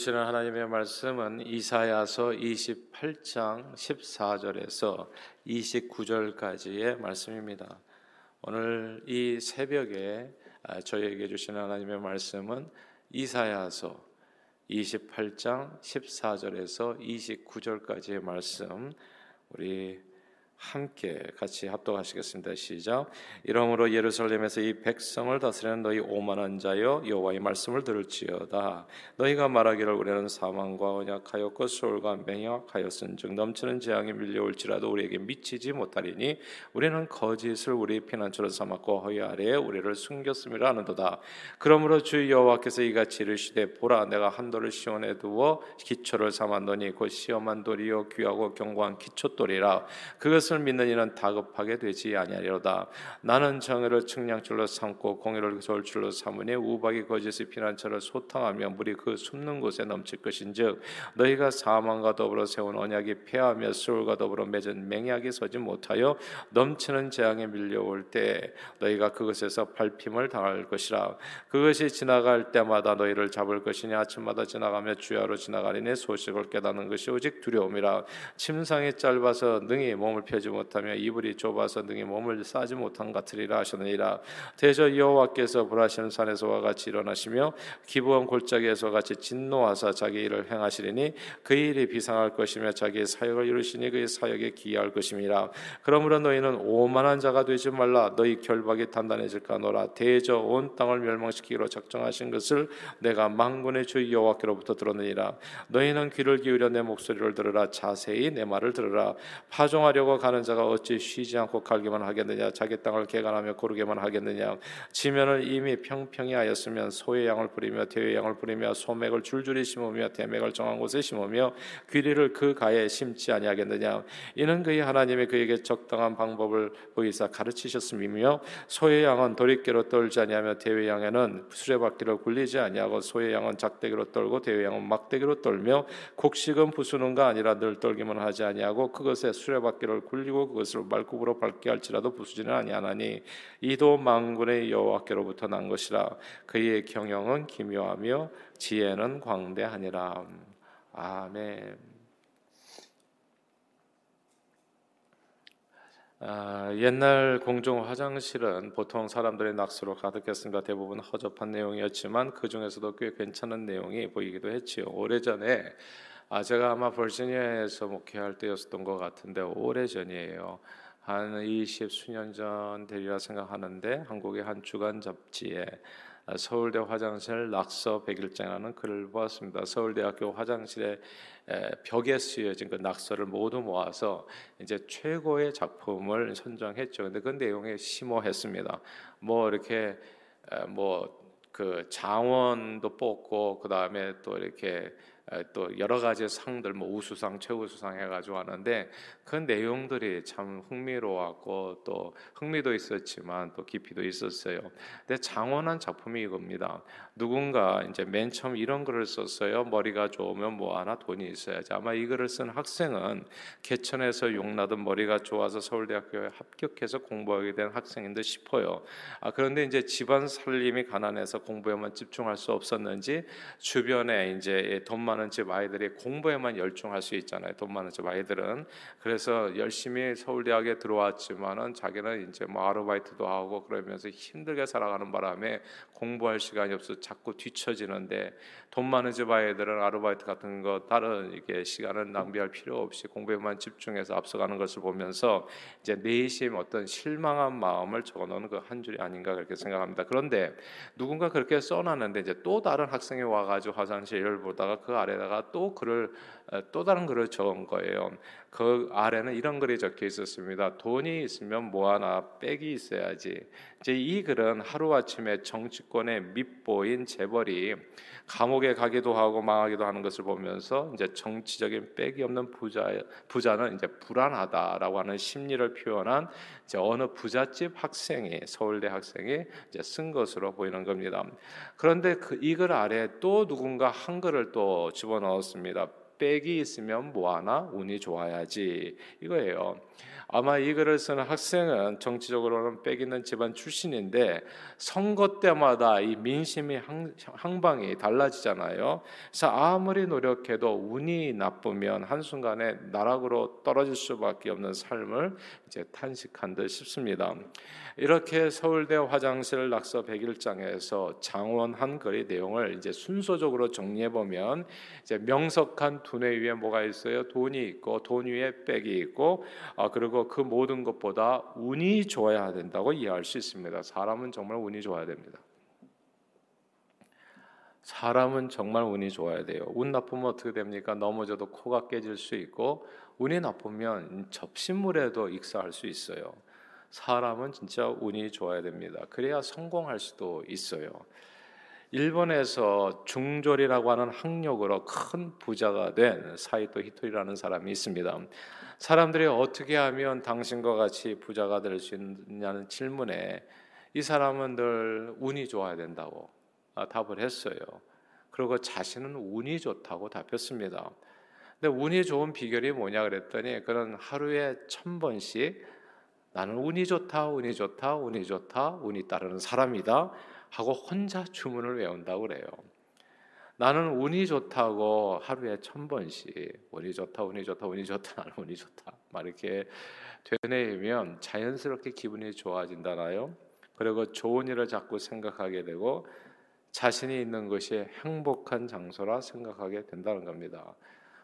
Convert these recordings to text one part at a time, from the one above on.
주시는 하나님의 말씀은 이사야서 28장 14절에서 29절까지의 말씀입니다. 오늘 이 새벽에 아, 저희에게 주시는 하나님의 말씀은 이사야서 28장 14절에서 29절까지의 말씀 우리 함께 같이 합독하시겠습니다. 시작. 이러므로 예루살렘에서 이 백성을 다스리는 너희 오만한 자여 여호와의 말씀을 들을지어다. 너희가 말하기를 우리는 사망과 언약하였고 소울과 맹약하였은즉 넘치는 재앙이 밀려올지라도 우리에게 미치지 못하리니 우리는 거짓을 우리 피난처로 삼았고 허리 아래에 우리를 숨겼음이라 하는도다. 그러므로 주 여호와께서 이같이 이르시되 보라 내가 한도를 시온에 두어 기초를 삼았노니 곧 시험한 돌이요 귀하고 견고한 기초돌이라 그것 을 것을 믿는 이는 다급하게 되지 아니하리로다. 나는 정의를 측량줄로 삼고 공의를 저울줄로 삼으니 우박이 거짓의 피난처를 소탕하며 물이 그 숨는 곳에 넘칠 것인즉 너희가 사망과 더불어 세운 언약이 폐하며 수울과 더불어 맺은 맹약이 서지 못하여 넘치는 재앙에 밀려올 때 너희가 그것에서 밟힘을 당할 것이라 그것이 지나갈 때마다 너희를 잡을 것이니 아침마다 지나가며 주야로 지나가리니 소식을 깨닫는 것이 오직 두려움이라 침상이 짧아서 능히 몸을 펴 펴지 못하며 이불이 좁아서 등에 몸을 싸지 못한 같으리라 하셨느니라. 대저 여호와께서 불하시는 산에서와 같이 일어나시며 기부한 골짜기에서 같이 진노하사 자기 일을 행하시리니 그 일이 비상할 것이며 자기의 사역을 이루시니 그의 사역에 기이할 것임이라. 그러므로 너희는 오만한 자가 되지 말라. 너희 결박이 단단해질까 노라. 대저 온 땅을 멸망시키기로 작정하신 것을 내가 망군의 주 여호와께로부터 들었느니라. 너희는 귀를 기울여 내 목소리를 들으라. 자세히 내 말을 들으라. 파종하려고 가 가는 자가 어찌 쉬지 않고 갈기만 하겠느냐? 자기 땅을 개간하며 고르게만 하겠느냐? 지면을 이미 평평히 하였으면 소의 양을 부리며 대의 양을 부리며 소맥을 줄줄이 심으며 대맥을 정한 곳에 심으며 귀리를 그 가에 심지 아니하겠느냐? 이는 그의 하나님이 그에게 적당한 방법을 보이사 가르치셨음이며 소의 양은 도리깨로 떨지 아니하며 대의 양에는 수레바퀴를 굴리지 아니하고 소의 양은 작대기로 떨고 대의 양은 막대기로 떨며 곡식은 부수는 가 아니라 늘 떨기만 하지 아니하고 그것에 수레바퀴를 굴 리고 그것을 말굽으로 밟게 할지라도 부수지는 아니하나니 이도 망군의 여호와께로부터 난 것이라 그의 경영은 기묘하며 지혜는 광대하니라 아멘. 아, 옛날 공중 화장실은 보통 사람들의 낙서로 가득했습니다. 대부분 허접한 내용이었지만 그 중에서도 꽤 괜찮은 내용이 보이기도 했지요. 오래전에 아 제가 아마 버지니아에서 목회할 때였었던 것 같은데 오래 전이에요. 한 20 수년 전 되리라 생각하는데 한국의 한 주간 잡지에 서울대 화장실 낙서 백일장이라는 글을 보았습니다. 서울대학교 화장실에 벽에 쓰여진 그 낙서를 모두 모아서 이제 최고의 작품을 선정했죠. 근데 그 내용에 심오했습니다. 뭐 이렇게 뭐 그 장원도 뽑고 그 다음에 또 이렇게 또 여러 가지 상들 뭐 우수상, 최우수상 해가지고 하는데 그 내용들이 참 흥미로웠고 또 흥미도 있었지만 또 깊이도 있었어요. 근데 장원한 작품이 이겁니다. 누군가 이제 맨 처음 이런 글을 썼어요. 머리가 좋으면 뭐 하나 돈이 있어야지. 아마 이 글을 쓴 학생은 개천에서 용나던 머리가 좋아서 서울대학교에 합격해서 공부하게 된 학생인 듯 싶어요. 아, 그런데 이제 집안 살림이 가난해서 공부에만 집중할 수 없었는지 주변에 이제 돈 많은 많은 집 아이들이 공부에만 열중할 수 있잖아요. 돈 많은 집 아이들은 그래서 열심히 서울대학에 들어왔지만은 자기는 이제 뭐 아르바이트도 하고 그러면서 힘들게 살아가는 바람에 공부할 시간이 없어 자꾸 뒤처지는데 돈 많은 집 아이들은 아르바이트 같은 거 다른 이게 시간을 낭비할 필요 없이 공부에만 집중해서 앞서가는 것을 보면서 이제 내심 어떤 실망한 마음을 적어놓은 그한 줄이 아닌가 그렇게 생각합니다. 그런데 누군가 그렇게 써놨는데 이제 또 다른 학생이 와가지고 화장실을 보다가 그 아래 아래다가 또 어, 또 다른 글을 적은 거예요. 그 아래는 이런 글이 적혀 있었습니다. 돈이 있으면 뭐 하나 빽이 있어야지. 이제 이 글은 하루 아침에 정치권의 밑보인 재벌이 감옥에 가기도 하고 망하기도 하는 것을 보면서 이제 정치적인 빽이 없는 부자 부자는 이제 불안하다라고 하는 심리를 표현한 이제 어느 부잣집 학생이 서울대 학생이 이제 쓴 것으로 보이는 겁니다. 그런데 그 이 글 아래 또 누군가 한 글을 또 집어 넣었습니다. 빽이 있으면 뭐하나 운이 좋아야지 이거예요. 아마 이 글을 쓰는 학생은 정치적으로는 빽 있는 집안 출신인데 선거 때마다 이 민심이 항, 방이 달라지잖아요. 그래서 아무리 노력해도 운이 나쁘면 한순간에 나락으로 떨어질 수밖에 없는 삶을 이제 탄식한 듯 싶습니다. 이렇게 서울대 화장실 낙서 101장에서 장원한 글의 내용을 이제 순서적으로 정리해 보면 이제 명석한 두뇌 위에 뭐가 있어요? 돈이 있고 돈 위에 빽이 있고 아 그리고 그 모든 것보다 운이 좋아야 된다고 이해할 수 있습니다. 사람은 정말 운이 좋아야 됩니다. 사람은 정말 운이 좋아야 돼요. 운 나쁘면 어떻게 됩니까? 넘어져도 코가 깨질 수 있고 운이 나쁘면 접신물에도 익사할 수 있어요. 사람은 진짜 운이 좋아야 됩니다. 그래야 성공할 수도 있어요. 일본에서 중졸이라고 하는 학력으로 큰 부자가 된 사이토 히토리라는 사람이 있습니다. 사람들이 어떻게 하면 당신과 같이 부자가 될 수 있냐는 질문에 이 사람은 늘 운이 좋아야 된다고 아, 답을 했어요. 그리고 자신은 운이 좋다고 답했습니다. 근데 운이 좋은 비결이 뭐냐 그랬더니 그는 하루에 천 번씩 나는 운이 좋다, 운이 좋다, 운이 좋다, 운이 따르는 사람이다 하고 혼자 주문을 외운다고 그래요. 나는 운이 좋다고 하루에 천 번씩 운이 좋다, 운이 좋다, 운이 좋다, 나는 운이 좋다 막 이렇게 되뇌이면 자연스럽게 기분이 좋아진다나요? 그리고 좋은 일을 자꾸 생각하게 되고 자신이 있는 것이 행복한 장소라 생각하게 된다는 겁니다.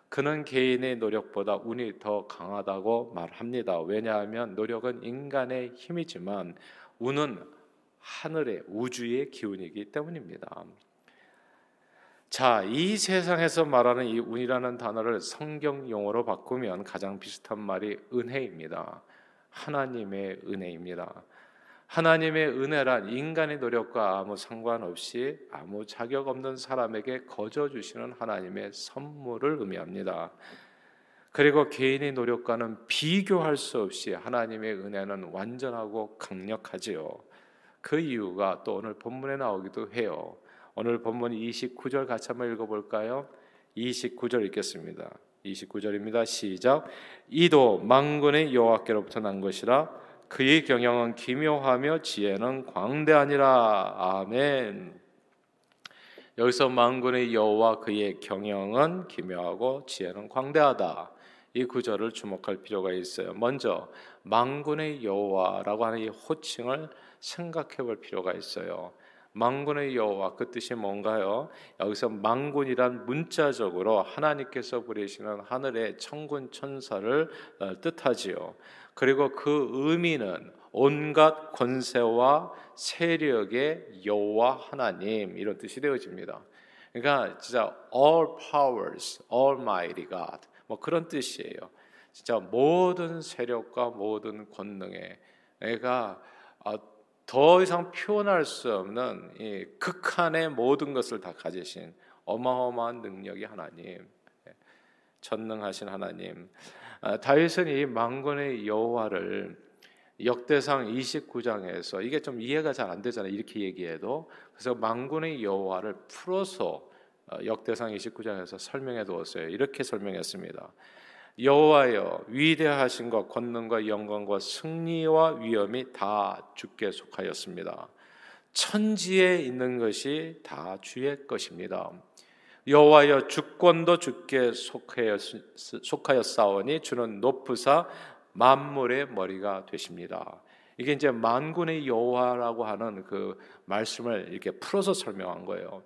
그는 개인의 노력보다 운이 더 강하다고 말합니다. 왜냐하면 노력은 인간의 힘이지만 운은 하늘의 우주의 기운이기 때문입니다. 자, 이 세상에서 말하는 이 운이라는 단어를 성경 용어로 바꾸면 가장 비슷한 말이 은혜입니다. 하나님의 은혜입니다. 하나님의 은혜란 인간의 노력과 아무 상관없이 아무 자격 없는 사람에게 거저 주시는 하나님의 선물을 의미합니다. 그리고 개인의 노력과는 비교할 수 없이 하나님의 은혜는 완전하고 강력하지요. 그 이유가 또 오늘 본문에 나오기도 해요. 오늘 본문 29절 같이 한번 읽어볼까요? 29절 읽겠습니다. 29절입니다. 시작. 이도 망군의 여호와께로부터 난 것이라 그의 경영은 기묘하며 지혜는 광대하니라. 아멘. 여기서 만군의 여호와 그의 경영은 기묘하고 지혜는 광대하다. 이 구절을 주목할 필요가 있어요. 먼저 만군의 여호와라고 하는 이 호칭을 생각해 볼 필요가 있어요. 망군의 여호와 그 뜻이 뭔가요? 여기서 망군이란 문자적으로 하나님께서 부리시는 하늘의 천군 천사를 어, 뜻하지요. 그리고 그 의미는 온갖 권세와 세력의 여호와 하나님 이런 뜻이 되어집니다. 그러니까 진짜 all powers, almighty God 뭐 그런 뜻이에요. 진짜 모든 세력과 모든 권능에 내가 아, 더 이상 표현할 수 없는 이 극한의 모든 것을 다 가지신 어마어마한 능력이 하나님, 예, 전능하신 하나님. 아, 다윗은 이 망군의 여호와를 역대상 29장에서 이게 좀 이해가 잘 안 되잖아요. 이렇게 얘기해도 그래서 망군의 여호와를 풀어서 어, 역대상 29장에서 설명해 두었어요. 이렇게 설명했습니다. 여호와여 위대하신과 권능과 영광과 승리와 위엄이 다 주께 속하였습니다. 천지에 있는 것이 다 주의 것입니다. 여호와여 주권도 주께 속하였사오니 주는 높으사 만물의 머리가 되십니다. 이게 이제 만군의 여호와라고 하는 그 말씀을 이렇게 풀어서 설명한 거예요.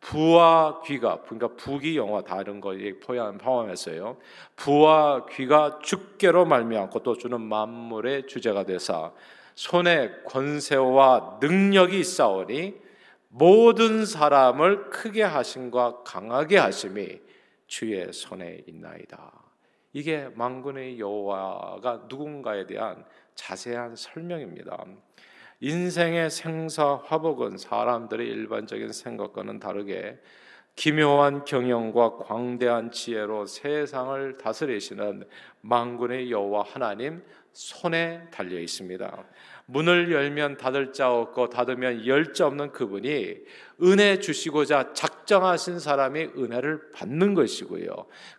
부와 귀가 그러니까 부기 영화 다른 거 포함했어요. 부와 귀가 주께로 말미암고 또 주는 만물의 주제가 되사 손에 권세와 능력이 있사오니 모든 사람을 크게 하심과 강하게 하심이 주의 손에 있나이다. 이게 만군의 여호와가 누군가에 대한 자세한 설명입니다. 인생의 생사 화복은 사람들의 일반적인 생각과는 다르게 기묘한 경영과 광대한 지혜로 세상을 다스리시는 만군의 여호와 하나님 손에 달려 있습니다. 문을 열면 닫을 자 없고 닫으면 열 자 없는 그분이 은혜 주시고자 작정하신 사람이 은혜를 받는 것이고요.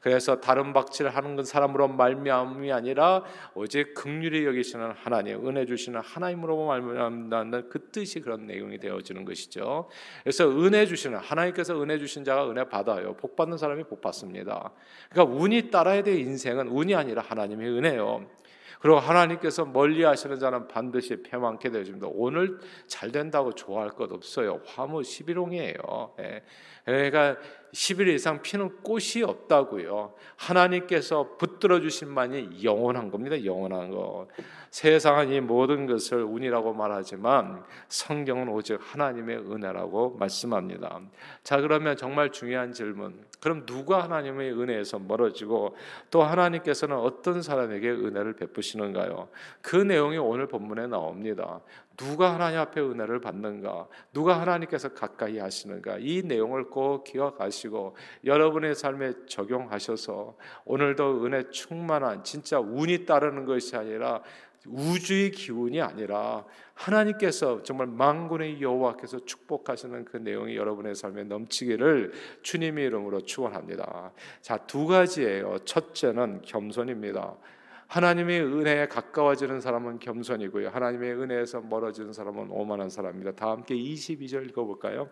그래서 다른 박치를 하는 사람으로 말미암이 아니라 오직 극률이 여기시는 하나님, 은혜 주시는 하나님으로 말미암는 그 뜻이 그런 내용이 되어지는 것이죠. 그래서 은혜 주시는 하나님께서 은혜 주신 자가 은혜 받아요. 복 받는 사람이 복 받습니다. 그러니까 운이 따라야 될 인생은 운이 아니라 하나님의 은혜요. 그리고 하나님께서 멀리 하시는 자는 반드시 패망케 되어집니다. 오늘 잘 된다고 좋아할 것 없어요. 화무 11홍이에요. 예. 그러니까 10일 이상 피는 꽃이 없다고요. 하나님께서 붙들어 주신 만이 영원한 겁니다. 영원한 거. 세상은 이 모든 것을 운이라고 말하지만 성경은 오직 하나님의 은혜라고 말씀합니다. 자, 그러면 정말 중요한 질문. 그럼 누가 하나님의 은혜에서 멀어지고 또 하나님께서는 어떤 사람에게 은혜를 베푸시는가요? 그 내용이 오늘 본문에 나옵니다. 누가 하나님 앞에 은혜를 받는가? 누가 하나님께서 가까이 하시는가? 이 내용을 꼭 기억하시고 여러분의 삶에 적용하셔서 오늘도 은혜 충만한 진짜 운이 따르는 것이 아니라 우주의 기운이 아니라 하나님께서 정말 만군의 여호와께서 축복하시는 그 내용이 여러분의 삶에 넘치기를 주님의 이름으로 축원합니다. 자, 두 가지예요. 첫째는 겸손입니다. 하나님의 은혜에 가까워지는 사람은 겸손이고요. 하나님의 은혜에서 멀어지는 사람은 오만한 사람입니다. 다 함께 22절 읽어 볼까요?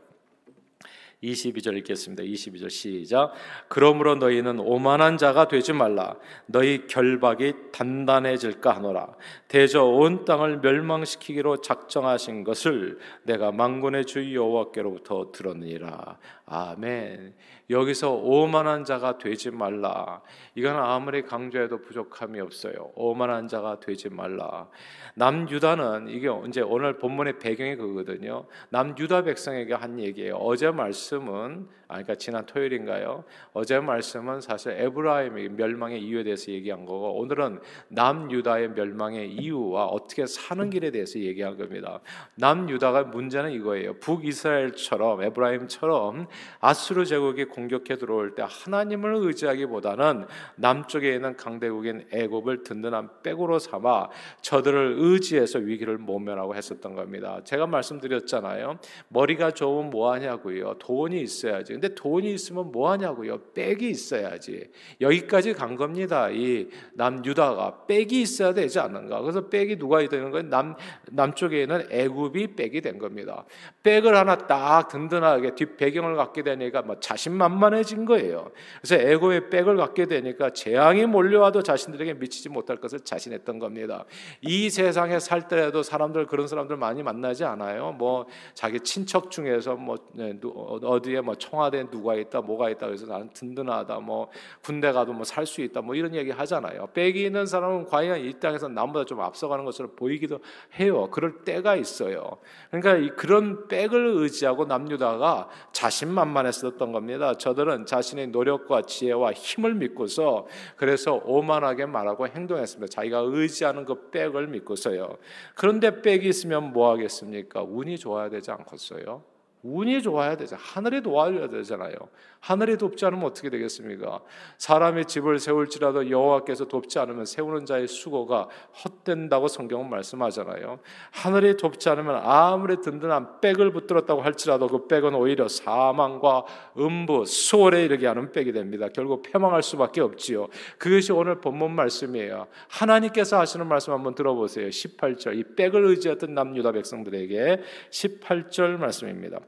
22절 읽겠습니다. 22절 시작. 그러므로 너희는 오만한 자가 되지 말라. 너희 결박이 단단해질까 하노라. 대저 온 땅을 멸망시키기로 작정하신 것을 내가 만군의 주 여호와께로부터 들었느니라. 아멘. 여기서 오만한 자가 되지 말라. 이건 아무리 강조해도 부족함이 없어요. 오만한 자가 되지 말라. 남유다는 이게 이제 오늘 본문의 배경이 그거거든요. 남유다 백성에게 한 얘기예요. 어제 말씀은 아 그러니까 지난 토요일인가요? 어제 말씀은 사실 에브라임의 멸망의 이유에 대해서 얘기한 거고 오늘은 남유다의 멸망의 이유와 어떻게 사는 길에 대해서 얘기한 겁니다. 남유다가 문제는 이거예요. 북이스라엘처럼 에브라임처럼 아수르 제국이 공격해 들어올 때 하나님을 의지하기보다는 남쪽에 있는 강대국인 애굽을 든든한 백으로 삼아 저들을 의지해서 위기를 모면하고 했었던 겁니다. 제가 말씀드렸잖아요. 머리가 좋으면 뭐 하냐고요. 돈이 있어야지. 근데 돈이 있으면 뭐 하냐고요. 백이 있어야지. 여기까지 간 겁니다. 이 남유다가 백이 있어야 되지 않는가. 그래서 백이 누가 되는 거예요? 남 남쪽에 있는 애굽이 백이 된 겁니다. 백을 하나 딱 든든하게 뒷 배경을 갖게 되니까 뭐 자신만 만해진 거예요. 그래서 애굽의 백을 갖게 되니까 재앙이 몰려와도 자신들에게 미치지 못할 것을 자신했던 겁니다. 이 세상에 살 때라도 사람들 그런 사람들 많이 만나지 않아요. 뭐 자기 친척 중에서 뭐 네, 어디에 뭐 청와 강화된 누가 있다, 뭐가 있다. 그래서 나는 든든하다. 뭐 군대 가도 뭐 살 수 있다. 뭐 이런 얘기 하잖아요. 백이 있는 사람은 과연 이 땅에서 남보다 좀 앞서가는 것처럼 보이기도 해요. 그럴 때가 있어요. 그러니까 이 그런 백을 의지하고 남유다가 자신만만했었던 겁니다. 저들은 자신의 노력과 지혜와 힘을 믿고서 그래서 오만하게 말하고 행동했습니다. 자기가 의지하는 그 백을 믿고서요. 그런데 백이 있으면 뭐 하겠습니까? 운이 좋아야 되지 않겠어요? 운이 좋아야 되죠. 하늘이 도와줘야 되잖아요. 하늘이 돕지 않으면 어떻게 되겠습니까? 사람의 집을 세울지라도 여호와께서 돕지 않으면 세우는 자의 수고가 헛된다고 성경은 말씀하잖아요. 하늘이 돕지 않으면 아무리 든든한 백을 붙들었다고 할지라도 그 백은 오히려 사망과 음부, 수월에 이르게 하는 백이 됩니다. 결국 패망할 수밖에 없지요. 그것이 오늘 본문 말씀이에요. 하나님께서 하시는 말씀 한번 들어보세요. 18절. 이 백을 의지했던 남유다 백성들에게 18절 말씀입니다.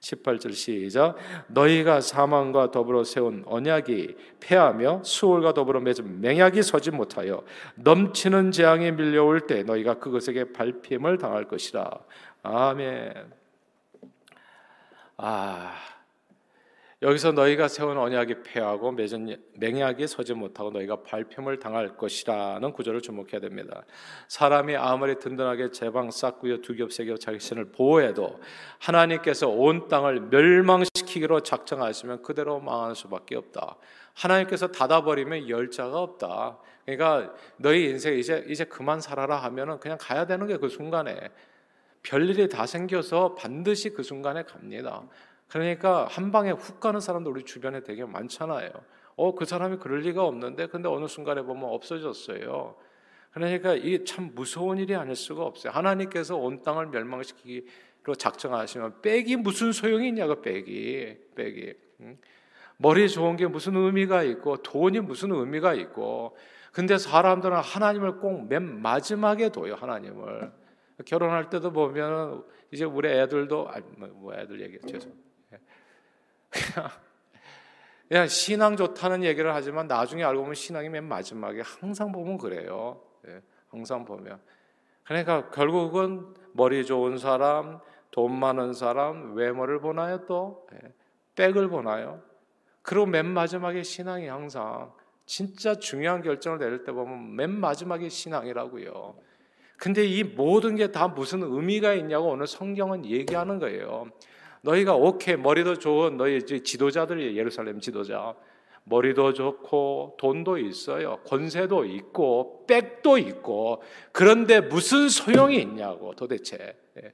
18절 시작. 너희가 사망과 더불어 세운 언약이 패하며 수월과 더불어 맺은 맹약이 서지 못하여 넘치는 재앙이 밀려올 때 너희가 그것에게 발핌을 당할 것이라. 아멘. 아 여기서 너희가 세운 언약이 맺은 맹약이 서지 못하고 너희가 발품을 당할 것이라는 구절을 주목해야 됩니다. 사람이 아무리 든든하게 제방 쌓고요 두 겹 세 겹 자기 신을 보호해도 하나님께서 온 땅을 멸망시키기로 작정하시면 그대로 망할 수밖에 없다. 하나님께서 닫아버리면 열자가 없다. 그러니까 너희 인생 이제 이제 그만 살아라 하면은 그냥 가야 되는 게 그 순간에 별일이 다 생겨서 반드시 그 순간에 갑니다. 그러니까 한 방에 훅 가는 사람도 우리 주변에 되게 많잖아요. 어, 그 사람이 그럴 리가 없는데, 근데 어느 순간에 보면 없어졌어요. 그러니까 이게 참 무서운 일이 아닐 수가 없어요. 하나님께서 온 땅을 멸망시키기로 작정하시면 빽이 무슨 소용이 있냐고 빽이 빽이 머리 좋은 게 무슨 의미가 있고 돈이 무슨 의미가 있고 근데 사람들은 하나님을 꼭 맨 마지막에 둬요 하나님을 결혼할 때도 보면 이제 우리 애들도 아, 뭐, 뭐 애들 얘기 죄송 그냥 신앙 좋다는 얘기를 하지만 나중에 알고 보면 신앙이 맨 마지막에 항상 보면 그래요. 예, 항상 보면. 그러니까 결국은 머리 좋은 사람, 돈 많은 사람, 외모를 보나요 또? 예, 백을 보나요? 그리고 맨 마지막에 신앙이 항상 진짜 중요한 결정을 내릴 때 보면 맨 마지막에 신앙이라고요. 근데 이 모든 게 다 무슨 의미가 있냐고 오늘 성경은 얘기하는 거예요. 너희가 오케이 머리도 좋은 너희 지도자들이 예루살렘 지도자. 머리도 좋고 돈도 있어요. 권세도 있고 백도 있고. 그런데 무슨 소용이 있냐고 도대체. 예.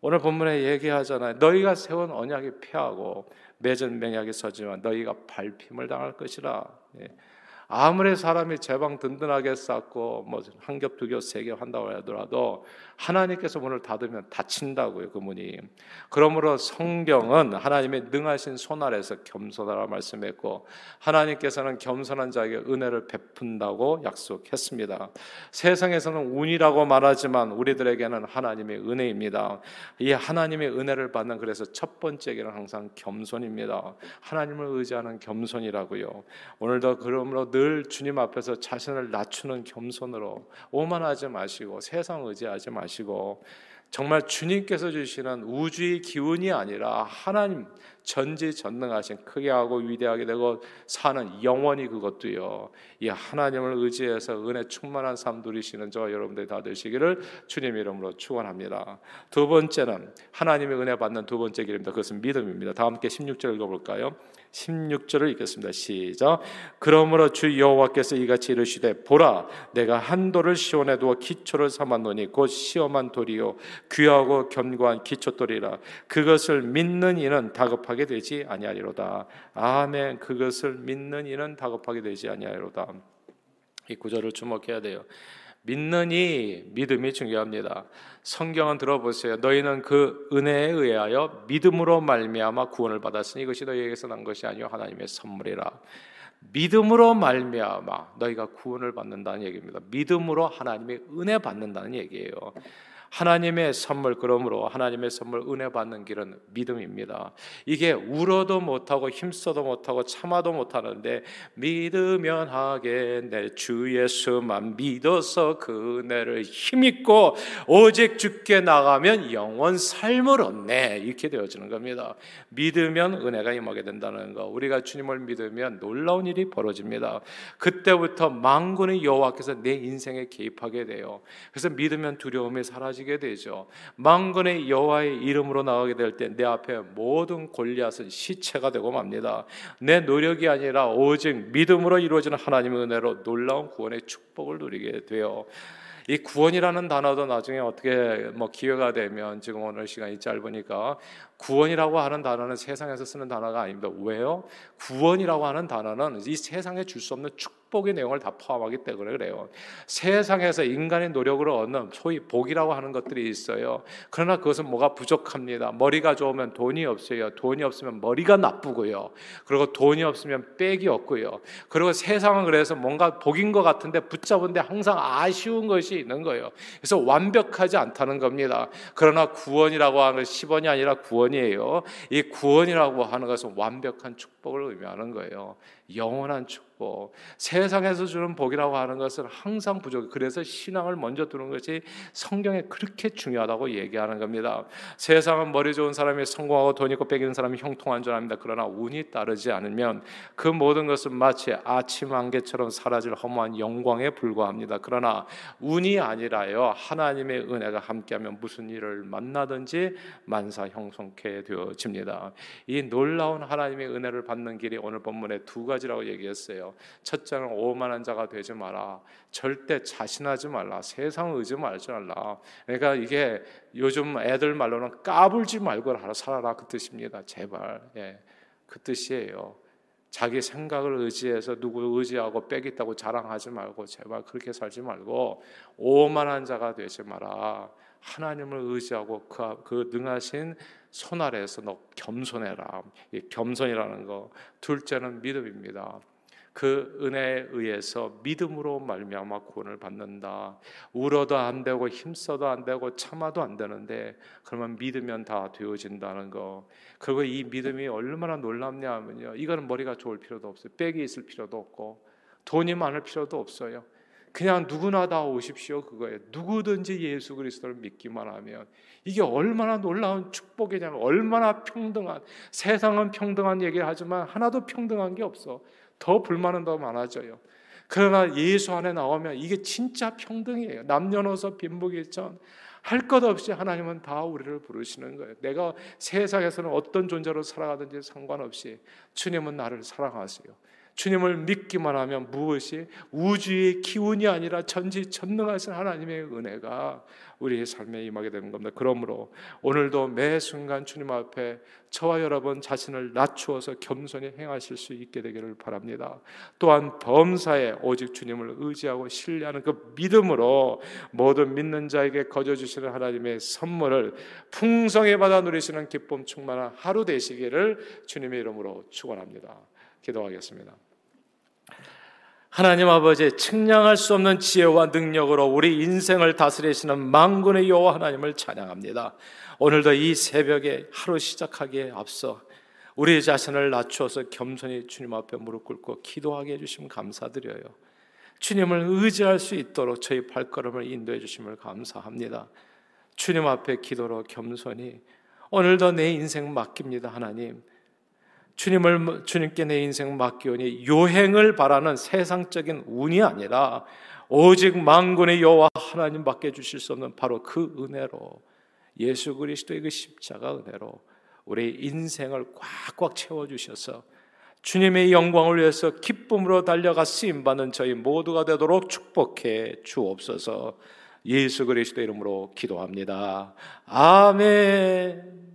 오늘 본문에 얘기하잖아요. 너희가 세운 언약이 폐하고 맺은 맹약이 서지만 너희가 발핌을 당할 것이라. 예. 아무리 사람이 제방 든든하게 쌓고 뭐 한 겹, 두 겹, 세 겹 한다고 하더라도 하나님께서 문을 닫으면 닫힌다고요, 그 문이. 그러므로 성경은 하나님의 능하신 손 아래서 겸손하라 말씀했고 하나님께서는 겸손한 자에게 은혜를 베푼다고 약속했습니다. 세상에서는 운이라고 말하지만 우리들에게는 하나님의 은혜입니다. 이 하나님의 은혜를 받는 그래서 첫 번째 길은 항상 겸손입니다. 하나님을 의지하는 겸손이라고요. 오늘도 그러므로 늘 주님 앞에서 자신을 낮추는 겸손으로 오만하지 마시고 세상 의지하지 마시고 정말 주님께서 주시는 우주의 기운이 아니라 하나님 전지전능하신 크게 하고 위대하게 되고 사는 영원히 그것도요. 이 하나님을 의지해서 은혜 충만한 삶 누리시는 저 여러분들이 다 되시기를 주님 이름으로 축원합니다. 두 번째는 하나님의 은혜 받는 두 번째 길입니다. 그것은 믿음입니다. 다 함께 16절 읽어 볼까요? 16절을 읽겠습니다. 시작. 그러므로 주 여호와께서 이같이 이르시되 보라 내가 한 돌을 시온에 두어 기초를 삼았노니 곧 시험한 돌이요 귀하고 견고한 기초돌이라 그것을 믿는 이는 다급하게 되지 아니하리로다. 아멘. 그것을 믿는 이는 다급하게 되지 아니하리로다. 이 구절을 주목해야 돼요. 이 믿음이 중요합니다. 성경은 들어보세요. 너희는 그 은혜에 의하여 믿음으로 말미암아 구원을 받았으니 이것이 너희에게서 난 것이 아니요 하나님의 선물이라. 믿음으로 말미암아 너희가 구원을 받는다는 얘기입니다. 믿음으로 하나님의 은혜 받는다는 얘기예요. 하나님의 선물 그러므로 하나님의 선물 은혜 받는 길은 믿음입니다. 이게 울어도 못하고 힘써도 못하고 참아도 못하는데 믿으면 하겠네 주 예수만 믿어서 그 은혜를 힘입고 오직 죽게 나가면 영원 삶을 얻네 이렇게 되어지는 겁니다. 믿으면 은혜가 임하게 된다는 거. 우리가 주님을 믿으면 놀라운 일이 벌어집니다. 그때부터 망군의 여호와께서 내 인생에 개입하게 돼요. 그래서 믿으면 두려움이 사라지 가지게 되죠. 망군의 여호와의 이름으로 나가게 될 때 내 앞에 모든 골리앗은 시체가 되고 맙니다. 내 노력이 아니라 오직 믿음으로 이루어지는 하나님의 은혜로 놀라운 구원의 축복을 누리게 돼요. 이 구원이라는 단어도 나중에 어떻게 뭐 기회가 되면 지금 오늘 시간이 짧으니까 구원이라고 하는 단어는 세상에서 쓰는 단어가 아닙니다. 왜요? 구원이라고 하는 단어는 이 세상에 줄 수 없는 축 복의 내용을 다 포함하기 때문에 그래요. 세상에서 인간의 노력으로 얻는 소위 복이라고 하는 것들이 있어요. 그러나 그것은 뭐가 부족합니다. 머리가 좋으면 돈이 없어요. 돈이 없으면 머리가 나쁘고요. 그리고 돈이 없으면 빽이 없고요. 그리고 세상은 그래서 뭔가 복인 것 같은데 붙잡은데 항상 아쉬운 것이 있는 거예요. 그래서 완벽하지 않다는 겁니다. 그러나 구원이라고 하는 10원이 아니라 구원이 구원이에요. 이 구원이라고 하는 것은 완벽한 축복을 의미하는 거예요. 영원한 축복. 세상에서 주는 복이라고 하는 것은 항상 부족해. 그래서 신앙을 먼저 두는 것이 성경에 그렇게 중요하다고 얘기하는 겁니다. 세상은 머리 좋은 사람이 성공하고 돈 있고 빼기는 사람이 형통한 줄 압니다. 그러나 운이 따르지 않으면 그 모든 것은 마치 아침 안개처럼 사라질 허무한 영광에 불과합니다. 그러나 운이 아니라요. 하나님의 은혜가 함께하면 무슨 일을 만나든지 만사 형성케 되어집니다. 이 놀라운 하나님의 은혜를 받는 길이 오늘 본문에 두 가지 가지라고 얘기했어요. 첫째는 오만한 자가 되지 마라. 절대 자신하지 말라. 세상 의지 말지 말라. 그러니까 이게 요즘 애들 말로는 까불지 말고 살아라 그 뜻입니다. 제발. 예. 그 뜻이에요. 자기 생각을 의지해서 누구 의지하고 빼겠다고 자랑하지 말고 제발 그렇게 살지 말고 오만한 자가 되지 마라. 하나님을 의지하고 그, 그 능하신 손 아래에서 너 겸손해라. 이 겸손이라는 거. 둘째는 믿음입니다. 그 은혜에 의해서 믿음으로 말미암아 구원을 받는다. 울어도 안 되고 힘써도 안 되고 참아도 안 되는데 그러면 믿으면 다 되어진다는 거. 그리고 이 믿음이 얼마나 놀랍냐면요. 이거는 머리가 좋을 필요도 없어요. 백이 있을 필요도 없고 돈이 많을 필요도 없어요. 그냥 누구나 다 오십시오 그거예요. 누구든지 예수 그리스도를 믿기만 하면 이게 얼마나 놀라운 축복이냐면 얼마나 평등한 세상은 평등한 얘기를 하지만 하나도 평등한 게 없어. 더 불만은 더 많아져요. 그러나 예수 안에 나오면 이게 진짜 평등이에요. 남녀노소 빈부일전 할것 없이 하나님은 다 우리를 부르시는 거예요. 내가 세상에서는 어떤 존재로 살아가든지 상관없이 주님은 나를 사랑하세요. 주님을 믿기만 하면 무엇이 우주의 기운이 아니라 전지전능하신 하나님의 은혜가 우리의 삶에 임하게 되는 겁니다. 그러므로 오늘도 매 순간 주님 앞에 저와 여러분 자신을 낮추어서 겸손히 행하실 수 있게 되기를 바랍니다. 또한 범사에 오직 주님을 의지하고 신뢰하는 그 믿음으로 모든 믿는 자에게 거저 주시는 하나님의 선물을 풍성히 받아 누리시는 기쁨 충만한 하루 되시기를 주님의 이름으로 축원합니다. 기도하겠습니다. 하나님 아버지 측량할 수 없는 지혜와 능력으로 우리 인생을 다스리시는 망군의 여호와 하나님을 찬양합니다. 오늘도 이 새벽에 하루 시작하기에 앞서 우리 자신을 낮추어서 겸손히 주님 앞에 무릎 꿇고 기도하게 해주시면 감사드려요. 주님을 의지할 수 있도록 저희 발걸음을 인도해 주심을 감사합니다. 주님 앞에 기도로 겸손히 오늘도 내 인생 맡깁니다, 하나님. 주님을 주님께 내 인생 맡기오니 요행을 바라는 세상적인 운이 아니라 오직 만군의 여호와 하나님 밖에 주실 수 없는 바로 그 은혜로 예수 그리스도의 그 십자가 은혜로 우리 인생을 꽉꽉 채워 주셔서 주님의 영광을 위해서 기쁨으로 달려가 쓰임 받는 저희 모두가 되도록 축복해 주옵소서. 예수 그리스도 이름으로 기도합니다. 아멘.